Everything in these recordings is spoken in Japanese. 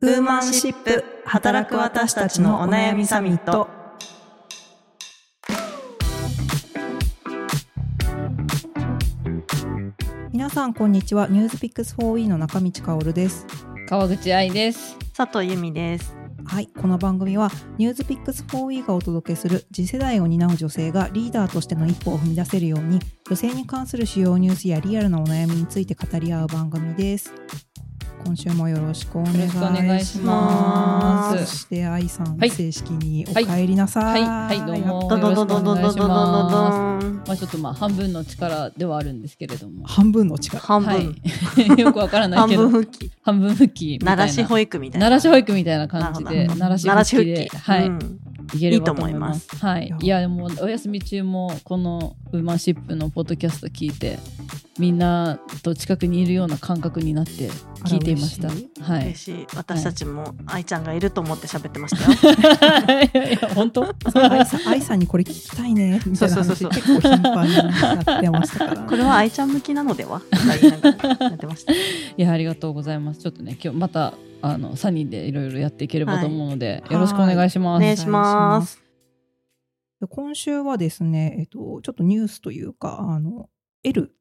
ウーマンシップ働く私たちのお悩みサミット。皆さんこんにちは。ニュースピックス 4E の中道香織です。川口愛です。佐藤由美です。はい。この番組はニュースピックス 4E がお届けする次世代を担う女性がリーダーとしての一歩を踏み出せるように女性に関する主要ニュースやリアルなお悩みについて語り合う番組です今週もよろしくお願いします。そして愛さん、はい、正式にお帰りなさい。はい、はい、どうもよろしくお願いします。まあちょっとまあ半分の力ではあるんですけれども。半分の力。半分。はい、よくわからないけど。半分復帰。半分復帰。ならし保育みたいな。奈良市保育みたいな感じで、奈良市復帰で。はい。うんいけれと思います。いいはい。いや、もうお休み中もこのウーマンシップのポッドキャスト聞いて、みんなと近くにいるような感覚になって、聞いていました。はい。嬉しい。私たちも愛ちゃんがいると思って喋ってましたよ。い。や 本当？愛さん愛さんにこれ聞きたいね。みたいな話そうそうそう。結構頻繁にやってましたから、これは愛ちゃん向きなのでは？とか言いながらやってました。いやありがとうございます。ちょっとね今日またあの3人でいろいろやっていければと思うので、はい。よろしくお願いします。お願いします。で今週はですね、えっと、ちょっとニュースというかあの L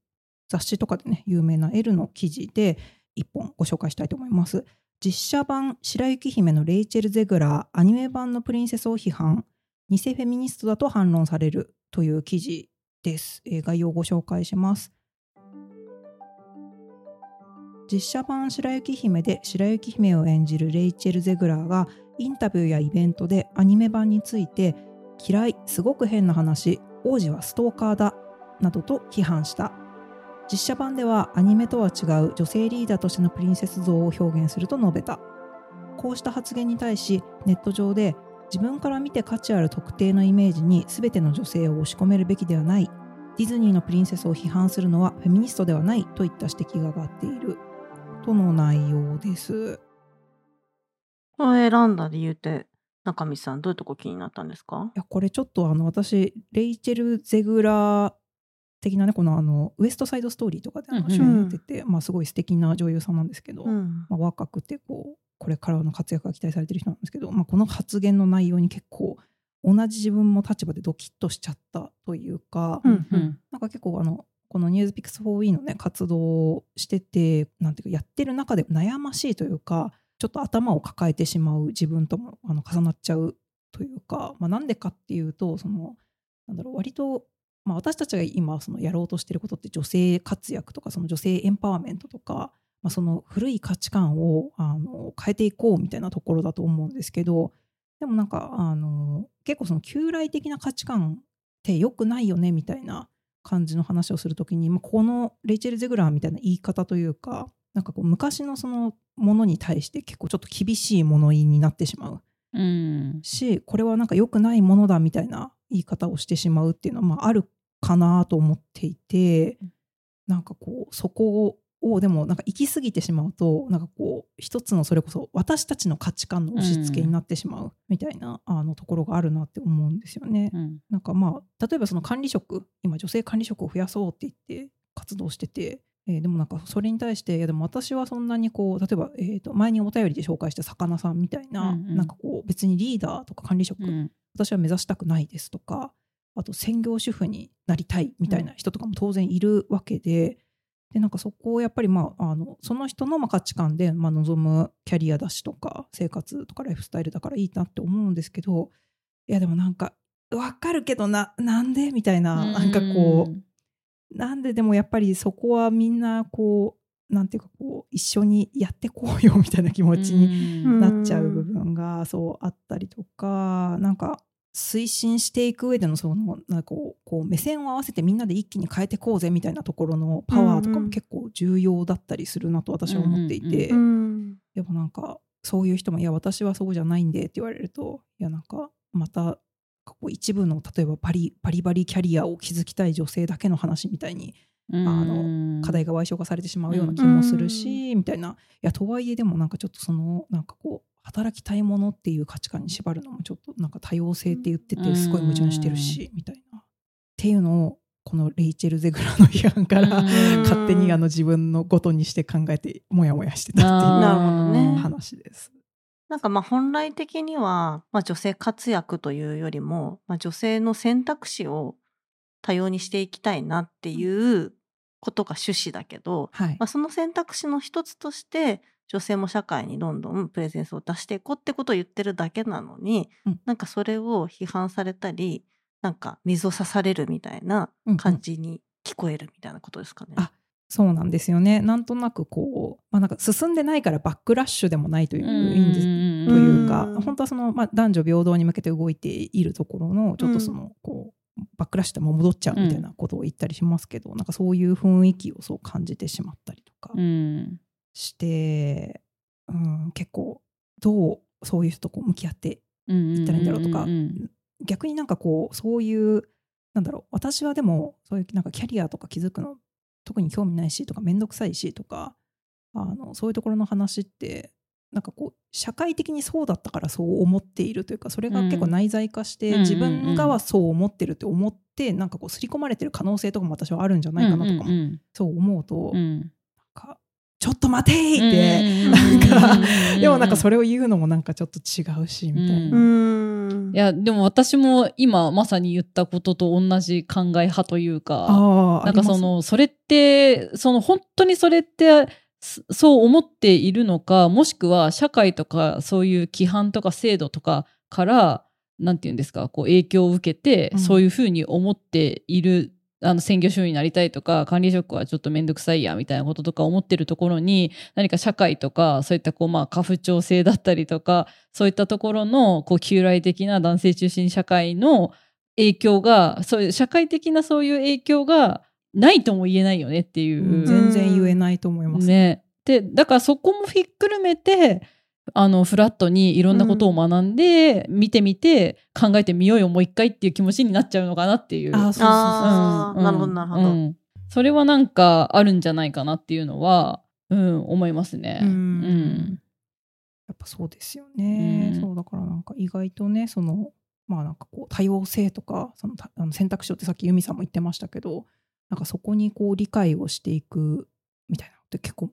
雑誌とかでね有名な L の記事で一本ご紹介したいと思います。実写版白雪姫のレイチェル・ゼグラーアニメ版のプリンセスを批判。偽フェミニストだと反論されるという記事です、えー概要をご紹介します。実写版白雪姫で白雪姫を演じるレイチェル・ゼグラーがインタビューやイベントでアニメ版について嫌いすごく変な話王子はストーカーだなどと批判した。実写版ではアニメとは違う女性リーダーとしてのプリンセス像を表現すると述べた。こうした発言に対しネット上で自分から見て価値ある特定のイメージに全ての女性を押し込めるべきではない。ディズニーのプリンセスを批判するのはフェミニストではないといった指摘が上がっている。との内容です。これ選んだ理由って中見さんどういうとこ気になったんですか？いやこれちょっとあの私レイチェル・ゼグラー的なねこのあのウエストサイドストーリーとかで主演やってて、まあ、すごい素敵な女優さんなんですけど、うん。まあ、若くてこうこれからの活躍が期待されてる人なんですけど、まあ、この発言の内容に結構同じ自分も立場でドキッとしちゃったというか、うんうん。なんか結構あのこのニュースピックス 4E のね活動をしててなんていうかやってる中で悩ましいというかちょっと頭を抱えてしまう自分ともあの重なっちゃうというか、まあ、なんでかっていうとそのなんだろう割と、まあ、私たちが今そのやろうとしてることって女性活躍とかその女性エンパワーメントとか、まあ、その古い価値観をあの変えていこうみたいなところだと思うんですけどでもなんかあの結構その旧来的な価値観って良くないよねみたいな感じの話をするときに、まあ、このレイチェル・ゼグラーみたいな言い方というかなんかこう昔のそのものに対して結構ちょっと厳しい物言いになってしまう。うん。しこれはなんか良くないものだみたいな言い方をしてしまうっていうのは、まあ、あるかなと思っていてなんかこうそこをでもなんか行き過ぎてしまうとなんかこう一つのそれこそ私たちの価値観の押し付けになってしまうみたいな、あのところがあるなって思うんですよね。うん。なんかまあ例えばその管理職今女性管理職を増やそうって言って活動してて、えーでもなんかそれに対していやでも私はそんなにこう例えば、えー、と前にお便りで紹介した魚さんみたいな、うんうん。なんかこう別にリーダーとか管理職、うん。私は目指したくないですとかあと専業主婦になりたいみたいな人とかも当然いるわけで。でなんかそこをやっぱり、まあ、あのその人のまあ価値観で、まあ、望むキャリアだしとか生活とかライフスタイルだからいいなって思うんですけどいやでもなんかわかるけどななんでみたいななんかこうなんででもやっぱりそこはみんなこうなんていうかこう一緒にやってこうよみたいな気持ちにうんなっちゃう部分がそうあったりとかなんか推進していく上でのそのなんかこうこう目線を合わせてみんなで一気に変えてこうぜみたいなところのパワーとかも結構重要だったりするなと私は思っていて、うんでもなんかそういう人も「いや私はそうじゃないんで」って言われるといやなんかまたこう一部の例えばバリバリバリキャリアを築きたい女性だけの話みたいにうん。あの課題が賠償化されてしまうような気もするし、みたいな。いやとはいえでもなんかちょっとそのなんかこう働きたいものっていう価値観に縛るのもちょっとなんか多様性って言っててすごい矛盾してるし、みたいな。っていうのをこのレイチェル・ゼグラの批判からうん。勝手にあの自分のごとにして考えてモヤモヤしてたっていう話です。なんかまあ本来的には、まあ、女性活躍というよりも、まあ、女性の選択肢を多様にしていきたいなっていうことが趣旨だけど、はい。まあ、その選択肢の一つとして女性も社会にどんどんプレゼンスを出していこうってことを言ってるだけなのに、うん。なんかそれを批判されたりなんか水を刺されるみたいなうんうん。感じに聞こえるみたいなことですかね。あそうなんですよね。なんとなくこう、まあ、なんか進んでないからバックラッシュでもないといういいんですというかうん本当はその、まあ、男女平等に向けて動いているところのちょっとその、こうバックラッシュでも戻っちゃうみたいなことを言ったりしますけど、なんかそういう雰囲気をそう感じてしまったりとか。うんして、うん、結構どうそういう人とこう向き合って言ったらいいんだろうとか。んん逆になんかこうそういうなんだろう私はでもそういうなんかキャリアとか気づくの特に興味ないしとか面倒くさいしとかあのそういうところの話ってなんかこう社会的にそうだったからそう思っているというかそれが結構内在化して、うん自分がはそう思ってるって思ってなんかこう刷り込まれてる可能性とかも私はあるんじゃないかなとかも、うんそう思うと、なんかちょっと待ていって、うん。なんかうん。でもなんかそれを言うのもなんかちょっと違うしみたいな。いやでも私も今まさに言ったことと同じ考え派というかなんかそのそれってその本当にそれってそそう思っているのかもしくは社会とかそういう規範とか制度とかからなんて言うんですかこう影響を受けて、うん。そういうふうに思っているあの専業主婦になりたいとか管理職はちょっと面倒くさいやみたいなこととか思ってるところに何か社会とかそういったこうまあ家父長制だったりとかそういったところのこう旧来的な男性中心社会の影響がそういう社会的なそういう影響がないとも言えないよねっていう。うん全然言えないと思います。ね、でだからそこもひっくるめてあのフラットにいろんなことを学んで、見てみて考えてみようよもう一回っていう気持ちになっちゃうのかなっていう。あーそうそうそうあーなるほどなるほど。うん。それはなんかあるんじゃないかなっていうのは、うん、思いますね。うん。うん。やっぱそうですよね、うん。そうだからなんか意外とねそのまあなんかこう多様性とかそのたあの選択肢をってさっき由美さんも言ってましたけどなんかそこにこう理解をしていくみたいなのって結構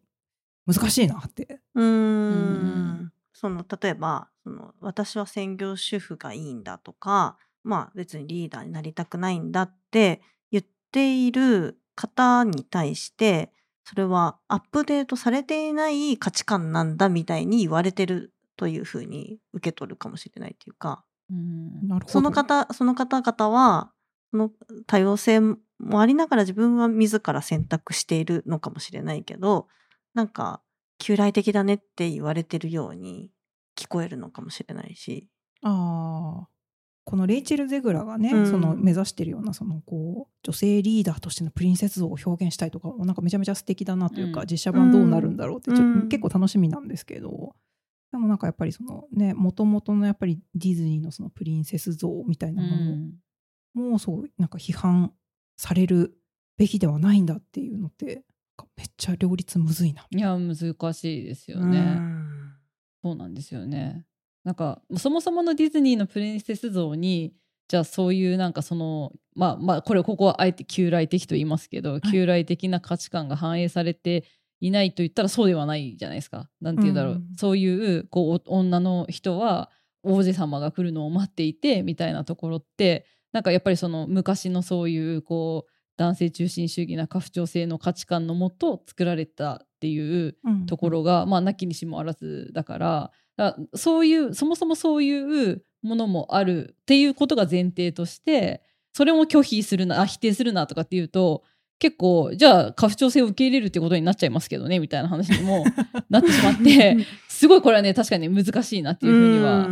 難しいなって。うんん。その例えばその私は専業主婦がいいんだとかまあ別にリーダーになりたくないんだって言っている方に対してそれはアップデートされていない価値観なんだみたいに言われてるというふうに受け取るかもしれないというかうん。なるほど。その方その方々はその多様性もありながら自分は自ら選択しているのかもしれないけどなんか旧来的だねって言われてるように聞こえるのかもしれないし。あーこのレイチェル・ゼグラがね、うん。その目指してるようなそのこう女性リーダーとしてのプリンセス像を表現したいとかなんかめちゃめちゃ素敵だなというか、うん。実写版どうなるんだろうってちょっと、うん結構楽しみなんですけど。でもなんかやっぱりそのねもともとのやっぱりディズニーのそのプリンセス像みたいなものもそうなんか批判されるべきではないんだっていうのってめっちゃ両立むずいな。いや難しいですようね。んそうなんですよね。なんかそもそものディズニーのプリンセス像にじゃあそういうなんかそのまあまあこれここはあえて旧来的と言いますけど、い旧来的な価値観が反映されていないと言ったらそうではないじゃないですか。なんて言うんだろう、うんそういうこうお女の人は王子様が来るのを待っていてみたいなところってなんかやっぱりその昔のそういうこう男性中心主義な家父長制の価値観のもと作られたっていううんところが、まあなきにしもあらずだからそういうそもそもそういうものもあるっていうことが前提としてそれも拒否するなあ否定するなとかっていうと結構じゃあ家父長制を受け入れるってことになっちゃいますけどねみたいな話にも なってしまってすごいこれはね確かに難しいなっていうふうには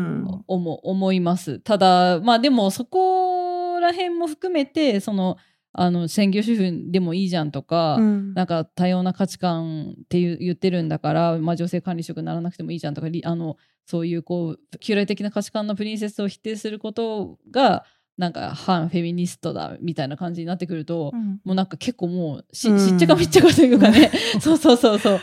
思います。ただまあでもそこら辺も含めてそのあの専業主婦でもいいじゃんとか、うん。なんか多様な価値観って言ってるんだから、まあ、女性管理職にならなくてもいいじゃんとかりあのそういうこう旧来的な価値観のプリンセスを否定することがなんか反フェミニストだみたいな感じになってくると、うん。もうなんか結構もうし,、うん。しっちゃかめっちゃかというかね。そうそうそうそう。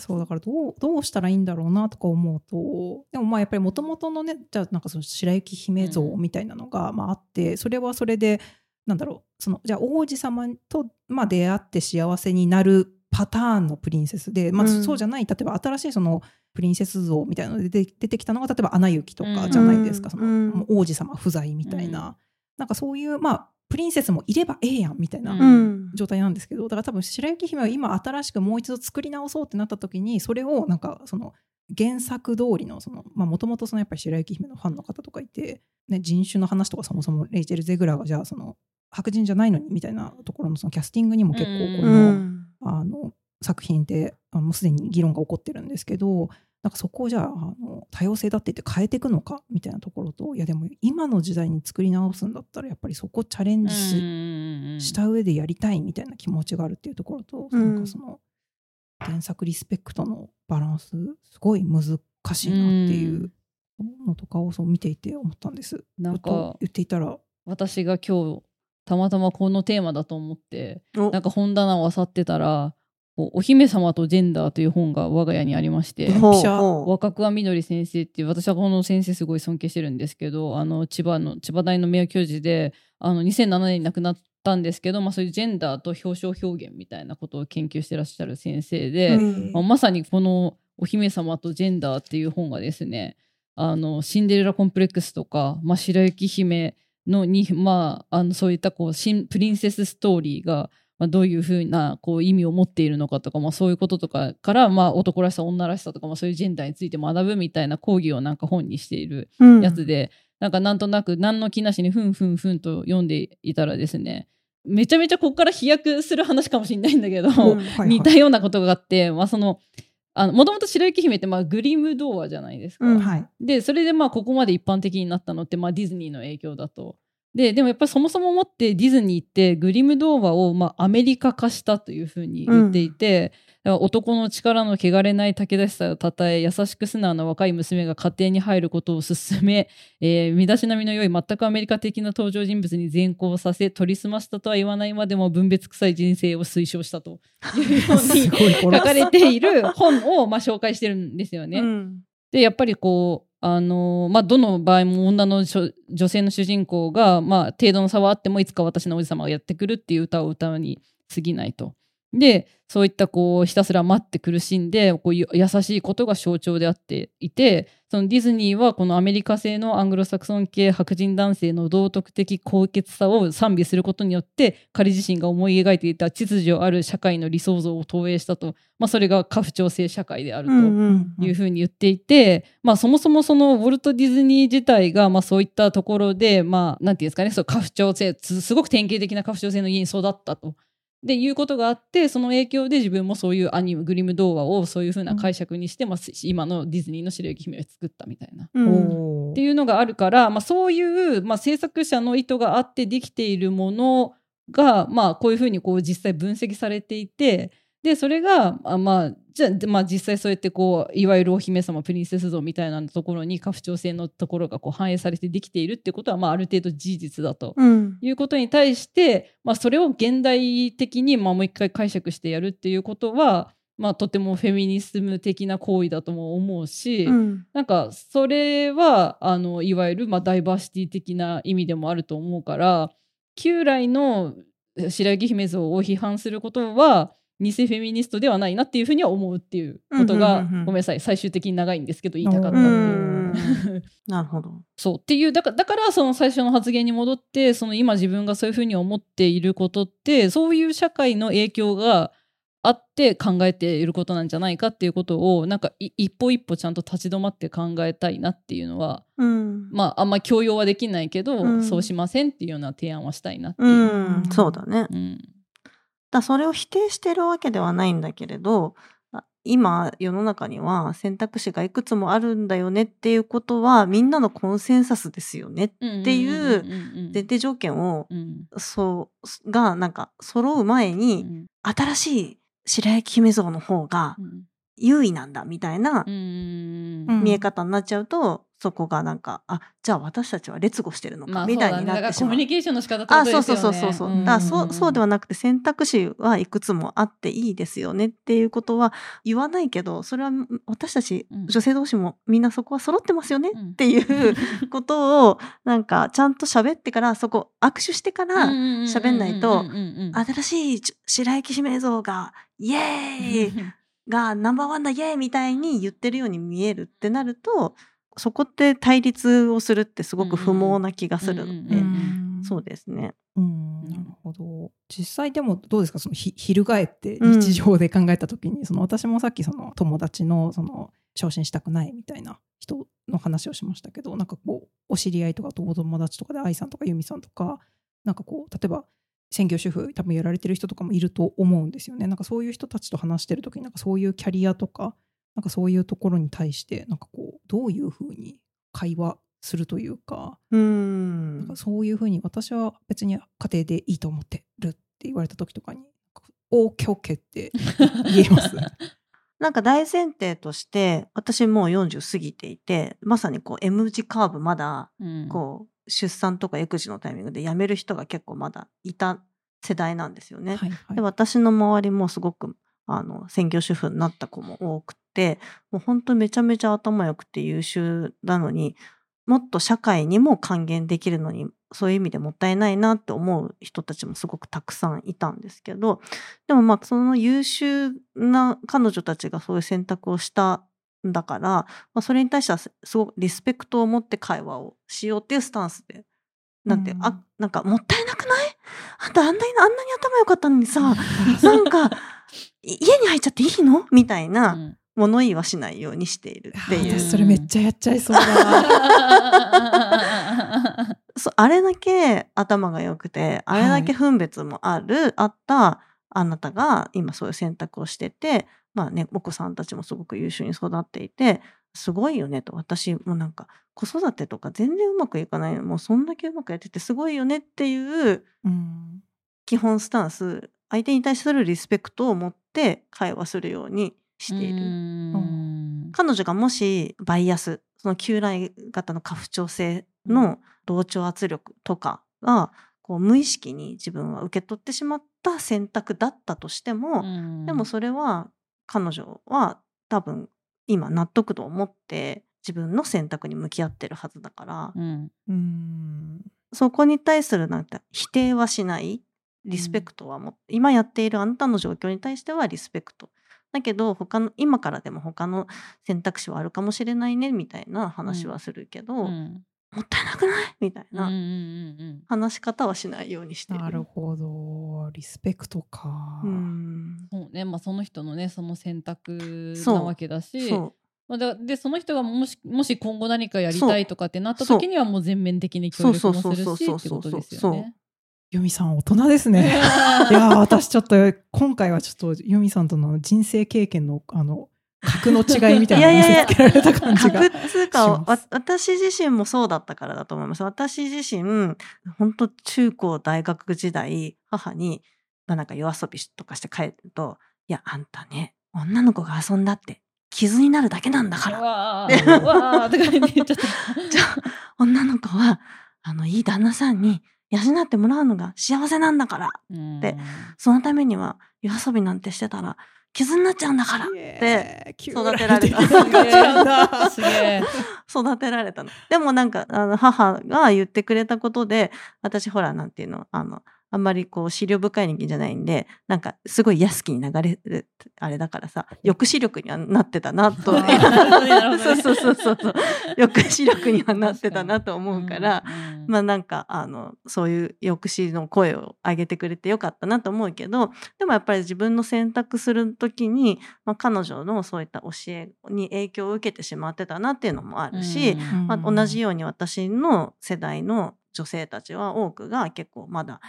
そうだからどうどうしたらいいんだろうなとか思うとでもまあやっぱりもともとのねじゃあなんかその白雪姫像みたいなのがまああって、それはそれでなんだろうそのじゃあ王子様とまあ出会って幸せになるパターンのプリンセスで、まあ、うん。そうじゃない例えば新しいそのプリンセス像みたいなので出てきたのが例えば「アナ雪」とうんかじゃないですか、そのうん。もう王子様不在みたいな、うん。なんかそういうまあプリンセスもいればええやんみたいなううん。状態なんですけどだから多分白雪姫は今新しくもう一度作り直そうってなった時にそれをなんかその原作通りのもともとやっぱり白雪姫のファンの方とかいて、ね、人種の話とかそもそもレイチェル・ゼグラーがじゃあその白人じゃないの？にみたいなところのそのキャスティングにも結構こうの,、ん。あの作品ってあのもうすでに議論が起こってるんですけどなんかそこをじゃああの多様性だって言って変えていくのかみたいなところといやでも今の時代に作り直すんだったらやっぱりそこチャレンジし,、した上でやりたいみたいな気持ちがあるっていうところと、うんなんかその原作リスペクトのバランスすごい難しいなっていうのとかをそう見ていて思ったんです。なんかと言っていたら。私が今日たまたまこのテーマだと思ってお。なんか本棚を漁ってたら「こうお姫様とジェンダー」という本が我が家にありまして若桑みどり先生っていう私はこの先生すごい尊敬してるんですけどあの千葉の千葉大の名誉教授であの2007年に亡くなったんですけど、まあ、そういうジェンダーと表彰表現みたいなことを研究してらっしゃる先生で、うん。まあまさにこの「お姫様とジェンダー」っていう本がですねあのシンデレラコンプレックスとか、まあ、白雪姫のに、まあ、あのそういったこう新プリンセスストーリーが、まあ、どういうふうなこう意味を持っているのかとか、まあ、そういうこととかから、まあ、男らしさ女らしさとか、まあ、そういうジェンダーについて学ぶみたいな講義をなんか本にしているうん。やつで、なんかなんとなく何の気なしにふんふんふんと読んでいたらですねめちゃめちゃここから飛躍する話かもしれないんだけど、うんはいはい。似たようなことがあって、まあ、そのあのもともと白雪姫ってまあグリム童話じゃないですか。うんはいでそれでまあここまで一般的になったのってまあディズニーの影響だと。ででもやっぱりそもそももってディズニーってグリム童話をまあアメリカ化したというふうに言っていて、だから男の力の汚れない武田しさをたたえ優しく素直な若い娘が家庭に入ることを勧め、えー身だしなみの良い全くアメリカ的な登場人物に善行させ取り澄ましたとは言わないまでも分別臭い人生を推奨したと。いうように書かれている本をまあ紹介してるんですよね。うん。でやっぱりこうあのまあ、どの場合も女の女性の主人公が、まあ、程度の差はあってもいつか私の王子様がやってくるっていう歌を歌うに過ぎないと。でそういったこうひたすら待って苦しんでこういう優しいことが象徴であっていてそのディズニーはこのアメリカ製のアングロサクソン系白人男性の道徳的高潔さを賛美することによって彼自身が思い描いていた秩序ある社会の理想像を投影したと、まあ、それが家父長制社会であると。うんいうふうに言っていて、まあ、そもそもそのウォルト・ディズニー自体が、まあ、そういったところで、まあ、なんていうんですかねそう家父長制すすごく典型的な家父長制の家に育ったと。でいうことがあってその影響で自分もそういうアニメグリム童話をそういうふうな解釈にして、まあ、今のディズニーの白雪姫を作ったみたいな。うんっていうのがあるから、まあ、そういう、まあ、制作者の意図があってできているものが、まあ、こういうふうにこう実際分析されていてでそれが、あまあじゃあまあ、実際そうやってこういわゆるお姫様プリンセス像みたいなところに家父長制のところがこう反映されてできているってことは、まあ、ある程度事実だと。うんいうことに対して、まあ、それを現代的に、まあ、もう一回解釈してやるっていうことは、まあ、とてもフェミニズム的な行為だとも思うし、うんなんかそれはあのいわゆるまあダイバーシティ的な意味でもあると思うから旧来の白雪姫像を批判することは偽フェミニストではないなっていうふうには思うっていうことが、うんうんうんうんごめんなさい最終的に長いんですけど言いたかったってういう。んなるほど。そうっていうだからだからその最初の発言に戻ってその今自分がそういうふうに思っていることってそういう社会の影響があって考えていることなんじゃないかっていうことをなんかい一歩一歩ちゃんと立ち止まって考えたいなっていうのはうん。まああんま強要はできないけど、うんそうしませんっていうような提案はしたいなっていう。うん、そうだね。うんだそれを否定してるわけではないんだけれどあ今世の中には選択肢がいくつもあるんだよねっていうことはみんなのコンセンサスですよねっていう前提条件をうん。そうがなんか揃う前うにん。新しい白雪姫像の方がうん。優位なんだみたいな見え方になっちゃうとそこがなんかあじゃあ私たちは劣後してるのまあかみたいになってしまう。コミュニケーションの仕方ってこあそうとですよね。そうそうそうそう。そうそうではなくて選択肢はいくつもあっていいですよねっていうことは言わないけどそれは私たちうん女性同士もみんなそこは揃ってますよねうんっていうことをなんかちゃんと喋ってからそこ握手してから喋んないと新しい白雪姫像がイエーイがナンバーワンだイエーイみたいに言ってるように見えるってなるとそこって対立をするってすごく不毛な気がする。ので、うんそうですね。うん。なるほど。実際でもどうですか？そのひ翻ってうん日常で考えた時に、その私もさっきその友達のその昇進したくないみたいな人の話をしましたけどなんかこうお知り合いとかお友達とかで愛さんとか由美さんとかなんかこう例えば専業主婦多分やられてる人とかもいると思うんですよね。なんかそういう人たちと話してる時になんかそういうキャリアとかなんかそういうところに対してなんかこうどういうふうに会話するというかうなんんかそういうふうに私は別に家庭でいいと思ってるって言われた時とかに「オーケーオッケー」って 言えます？なんか大前提として私もう40過ぎていてまさにこう M 字カーブまだこう出産とか育児のタイミングで辞める人が結構まだいた世代なんですよね。はいはいで私の周りもすごくあの専業主婦になった子も多くてもう本当めちゃめちゃ頭良くて優秀なのにもっと社会にも還元できるのにそういう意味でもったいないなって思う人たちもすごくたくさんいたんですけどでもまあその優秀な彼女たちがそういう選択をしたんだから、まあ、それに対してはすすごくリスペクトを持って会話をしようっていうスタンスで。なんて、うん。あなんかもったいなくない？あんたあんなにあんなに頭良かったのにさなんか い家に入っちゃっていいの？みたいな物言いはしないようにしているっていう。私それめっちゃやっちゃいそうだな。そうあれだけ頭が良くてあれだけ分別もある、あったあなたが今そういう選択をしててまあねお子さんたちもすごく優秀に育っていてすごいよねと。私もなんか子育てとか全然うまくいかないの。もうそんだけうまくやっててすごいよねっていううん。基本スタンス相手に対するリスペクトを持って会話するようにしている。彼女がもしバイアスその旧来型の過不調性の同調圧力とかがこう無意識に自分は受け取ってしまった選択だったとしても、でもそれは彼女は多分今納得度を持って自分の選択に向き合ってるはずだから、うん。うん。そこに対するなんて否定はしないリスペクトはも、今やっているあなたの状況に対してはリスペクトだけど他の今からでも他の選択肢はあるかもしれないねみたいな話はするけど、うん。もったいなくない？みたいな話し方はしないようにしてる。なるほど。リスペクトか。うん。そうね。まあその人のねその選択なわけだし。そう。まあ、だでその人がもしもし今後何かやりたいとかってなった時にはもう全面的に協力もするしってことですよね。由美さん大人ですね。いやー私ちょっと今回はちょっと由美さんとの人生経験のあの格の違いみたいなのを見せつけられた感じが。格っつうかしますわ私自身もそうだったからだと思います私自身本当中高大学時代母に、まあ、なんか夜遊びとかして帰ると「いやあんたね女の子が遊んだって傷になるだけなんだから」わでーうわーとか言って言っちゃった。じゃあ女の子はあのいい旦那さんに養ってもらうのが幸せなんだから。うん。でそのためには夜遊びなんてしてたら傷になっちゃうんだから。で育てられた。育てられたの。でもなんかあの母が言ってくれたことで私ほらなんていうのあのあんまりこう思慮深い人間じゃないんでなんかすごい安きに流れるあれだからさ抑止力にはなってたなとそう ね。そうそうそうそう抑止力にはなってたなと思うから、まあなんかあのそういう抑止の声を上げてくれてよかったなと思うけどでもやっぱり自分の選択する時に、まあ、彼女のそういった教えに影響を受けてしまってたなっていうのもあるし、うん。まあ、同じように私の世代の女性たちは多くが結構まだ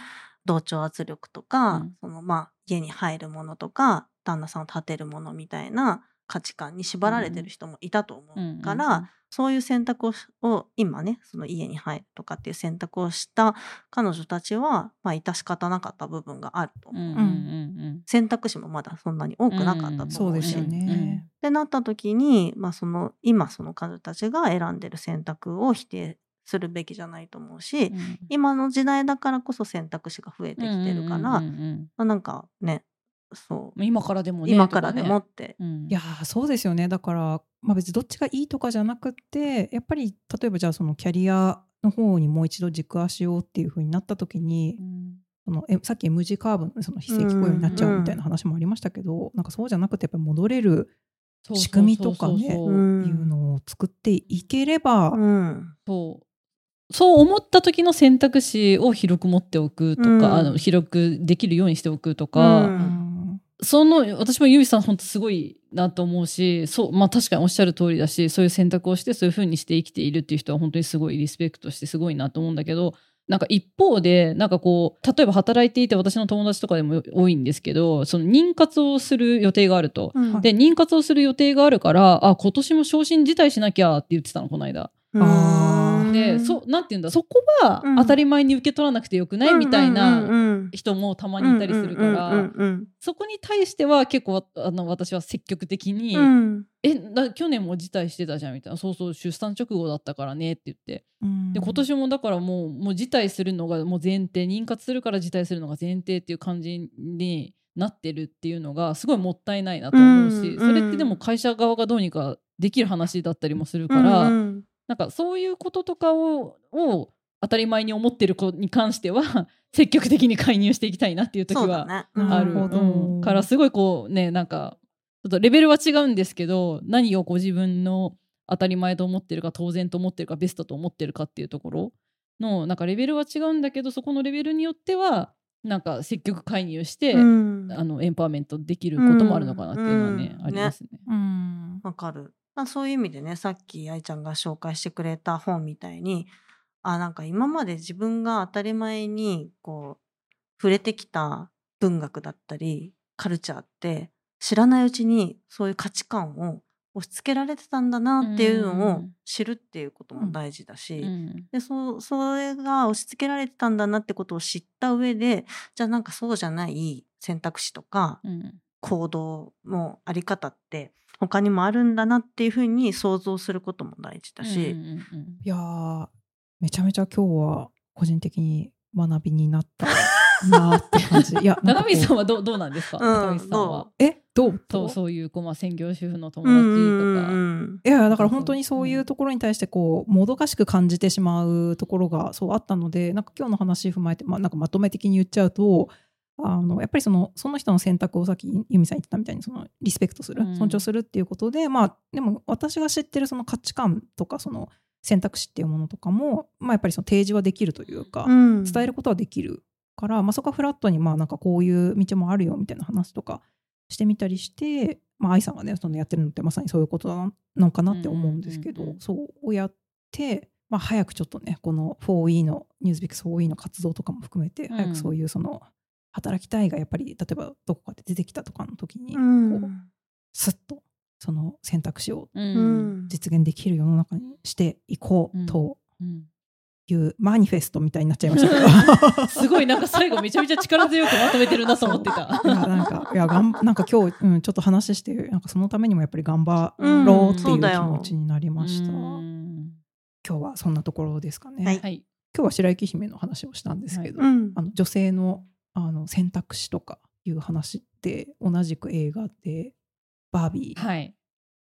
同調圧力とか、うん。そのまあ家に入るものとか旦那さんを立てるものみたいな価値観に縛られてる人もいたと思うから、うんそういう選択を今ねその家に入るとかっていう選択をした彼女たちは、まあ、致し方なかった部分があると思う、うんうんうん選択肢もまだそんなに多くなかったと思うし、ね。ってなった時に、まあ、その今その彼女たちが選んでる選択を否定するべきじゃないと思うし、うん。今の時代だからこそ選択肢が増えてきてるから、うんうんうんうんまあ、なんかねそう、今からでもね今からでもとって、かねうん。いやーそうですよね。だから、まあ、別にどっちがいいとかじゃなくってやっぱり例えばじゃあそのキャリアの方にもう一度軸足をっていう風になった時にうん。そのえさっき M 字カーブのその非正規雇用になっちゃうみたいな話もありましたけど、なんかそうじゃなくてやっぱり戻れる仕組みとかねいうのを作っていければ、うん。そうそう思った時の選択肢を広く持っておくとか、うんあの広くできるようにしておくとか、うんうんその私もゆいさん本当すごいなと思うしそうまあ確かにおっしゃる通りだしそういう選択をしてそういうふうにして生きているっていう人は本当にすごいリスペクトしてすごいなと思うんだけどなんか一方でなんかこう例えば働いていて私の友達とかでも多いんですけどその妊活をする予定があると。うんで妊活をする予定があるからあ今年も昇進辞退しなきゃって言ってたのこの間。でそうなんて言うんだそこはうん。当たり前に受け取らなくてよくない、みたいうんなうん。うん人もたまにいたりするから。うんうんそこに対しては結構あの私は積極的に「うん。うんえな去年も辞退してたじゃん」みたいな「そうそう出産直後だったからね」って言って。うん。で今年もだからもうもう辞退するのがもう前提妊活するから辞退するのが前提っていう感じになってるっていうのがすごいもったいないなと思うし、うん。それってでも会社側がどうにかできる話だったりもするから、うんうんなんかそういうこととかをを当たり前に思ってる子に関しては 積極的に介入していきたいなっていう時はある、なるほど。うん。からすごいこうねなんかちょっとレベルは違うんですけど何をご自分の当たり前と思ってるか当然と思ってるかベストと思ってるかっていうところのなんかレベルは違うんだけどそこのレベルによってはなんか積極介入して、うん。あのエンパワーメントできることもあるのかなっていうのはね、うん。ありますね。うん。わかる。まあ、そういう意味でね、さっき愛ちゃんが紹介してくれた本みたいに、あ、なんか今まで自分が当たり前にこう、触れてきた文学だったり、カルチャーって、知らないうちにそういう価値観を押し付けられてたんだなっていうのをうん知るっていうことも大事だし、うん。でそうそれが押し付けられてたんだなってことを知った上でじゃあなんかそうじゃない選択肢とかうん。行動のあり方って他にもあるんだなっていうふうに想像することも大事だし、うんうんうんいやーめちゃめちゃ今日は個人的に学びになったなーって感じ。いやなんかこう。中身さんはどうどうなんですか、うんさんは。えどう？そう？そういうこう、まあ、専業主婦の友うん達とか。うんいやいやだから本当にそういうところに対してこうもどかしく感じてしまうところがそうあったのでなんか今日の話踏まえて、まあ、なんかまとめ的に言っちゃうとあのやっぱりそのその人の選択をさっき由美さん言ってたみたいにそのリスペクトする、うん。尊重するっていうことでまあでも私が知ってるその価値観とかその選択肢っていうものとかも、まあ、やっぱりその提示はできるというか、うん。伝えることはできるから、まあ、そこはフラットにまあなんかこういう道もあるよみたいな話とかしてみたりして、まあ、愛さんがねそのやってるのってまさにそういうことなのかなって思うんですけど、うんそうやって、まあ、早くちょっとねこの 4E のニュースビックス 4E の活動とかも含めてん早くそういうその働きたいがやっぱり例えばどこかで出てきたとかの時にこうんうスッとその選択肢を実現できる世の中にしていこうとうんいうマニフェストみたいになっちゃいましたけど。すごいなんか最後めちゃめちゃ力強くまとめてるなと思ってた。いやなんかいやがんなんか今日、うん、ちょっと話してなんかそのためにもやっぱり頑張うんろうっていう気持ちになりました。うん今日はそんなところですかね。はいはい。今日は白雪姫の話をしたんですけど、うんあの女性のあの選択肢とかいう話って同じく映画でバービー、はい。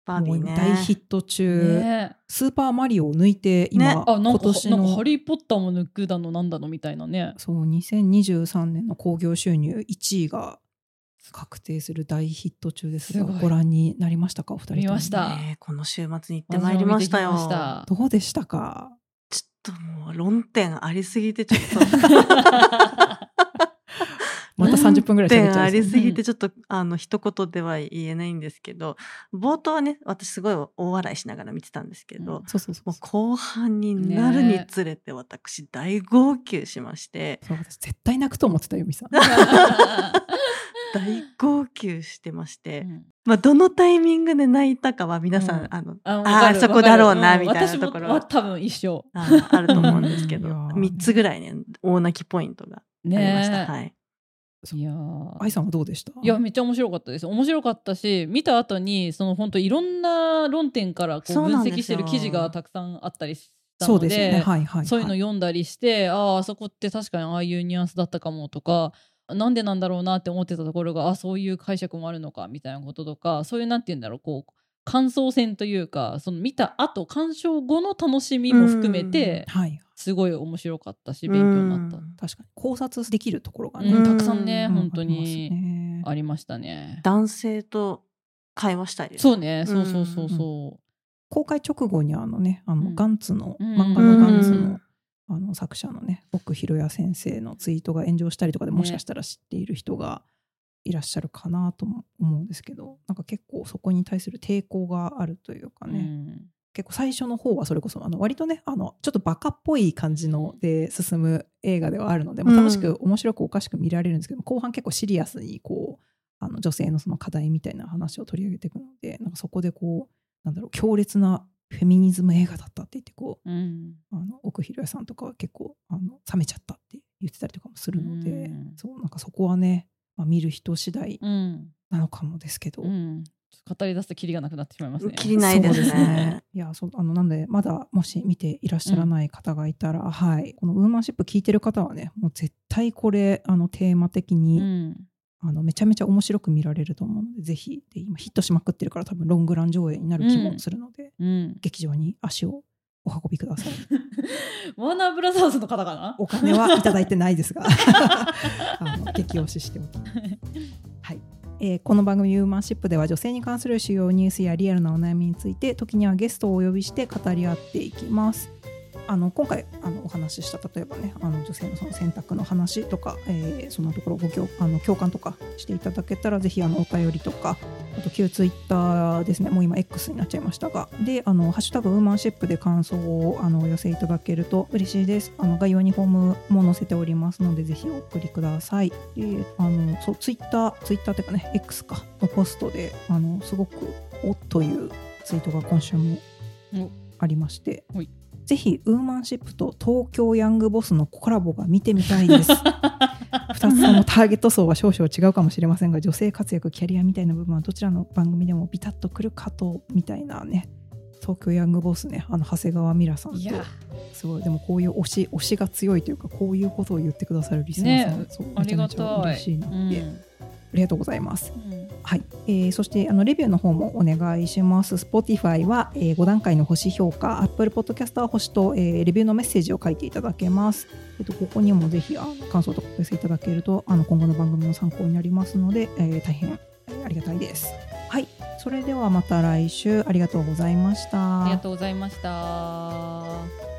バービーね。大ヒット中、ね。スーパーマリオを抜いて今、ね。あ、今年なんかハのリー・ポッターも抜くだのなんだのみたいなね。そう2023年の興行収入1位が確定する大ヒット中ですがすごい。ご覧になりましたか？お二人とも。見ました。この週末に行ってまいりましたよ。どうでしたか？ちょっともう論点ありすぎてちょっと また30分ぐらい喋っちゃ論点ありすぎてちょっとあの一言では言えないんですけど冒頭はね私すごい大笑いしながら見てたんですけど、うん。そうそうそうもう後半になるにつれて私大号泣しまして、そう私絶対泣くと思ってたよみさん。大号泣してまして、うん。まあ、どのタイミングで泣いたかは皆さん、うん。あのああーそこだろうなみたいなところ。は多分一緒。ああると思うんですけどいやー。3つぐらいね大泣きポイントがありました、ねはい、いやー。愛さんはどうでした？いやめっちゃ面白かったです。面白かったし見た後にその本当いろんな論点からこう分析してる記事がたくさんあったりしたのでそうですよね。はいはい、はい、そういうの読んだりして、あああそこって確かにああいうニュアンスだったかもとかなんでなんだろうなって思ってたところがあそういう解釈もあるのかみたいなこととかそういうなんて言うんだろうこう感想戦というかその見た後鑑賞後の楽しみも含めてはい。すごい面白かったし勉強になった。うん。確かに考察できるところがね、たくさんね、うん。本当にね。ありましたね。男性と会話したりそうね、そうそうそうそ公開直後にあのねあの、うん。ガンツの、うん。漫画のガンツの,、うんあの作者のね奥弘也先生のツイートが炎上したりとかでね。もしかしたら知っている人がいらっしゃるかなとも思うんですけどなんか結構そこに対する抵抗があるというかう。ね、うん。結構最初の方はそれこそあの割とねあのちょっとバカっぽい感じので進む映画ではあるので、まあ、楽しく面白くおかしく見られるんですけど、後半結構シリアスにこうあの女性のその課題みたいな話を取り上げていくのでなんかそこでこうなんだろう強烈なフェミニズム映画だったって言ってこううん。あの奥弘也さんとかは結構あの冷めちゃったって言ってたりとかもするので、うん。そうなんかそこはね、まあ、見る人次第うん。なのかもですけど、うん。語り出すとキリがなくなってしまいますね。きりないですね。いやそうあのなんでまだもし見ていらっしゃらない方がいたら、はい。このウーマンシップ聞いてる方はねもう絶対これあのテーマ的に、うん。あのめちゃめちゃ面白く見られると思うのでぜひ。で今ヒットしまくってるから多分ロングラン上映になる気もするので、うん、劇場に足をお運びください ワーナーブラザーズの方かな？お金はいただいてないですが あの激推ししておきます。はいえーこの番組「ユーマンシップ」では女性に関する主要ニュースやリアルなお悩みについて時にはゲストをお呼びして語り合っていきます。あの今回あのお話しした例えばねあの女性のその選択の話とか、えーそんなところご共あの共感とかしていただけたらぜひあのお便りとかあと旧ツイッターですねもう今 X になっちゃいましたがであのハッシュタグウーマンシップで感想をあのお寄せいただけると嬉しいです。あの概要にフォームも載せておりますのでぜひお送りください。であのそうツイッターツイッターっていうかね X かのポストであのすごくおっというツイートが今週もお。ありまして。はいぜひウーマンシップと東京ヤングボスのコラボが見てみたいです。2つともターゲット層は少々違うかもしれませんが女性活躍キャリアみたいな部分はどちらの番組でもビタッとくるかとみたいなね東京ヤングボスねあの長谷川ミラさんと。すごい。でもこういう推し推しが強いというかこういうことを言ってくださるリスナーさん、ね。そうめちゃめちゃ嬉しいな。って、うんありがとうございますうんはい、えーそしてあのレビューの方もお願いします。Spotify は、えー5段階の星評価、Apple Podcast は星と、えーレビューのメッセージを書いていただけます。えっとここにもぜひあの感想とかお寄せいただけるとあの今後の番組の参考になりますので、えー大変、えーありがたいです。はい、それではまた来週ありがとうございました。ありがとうございました。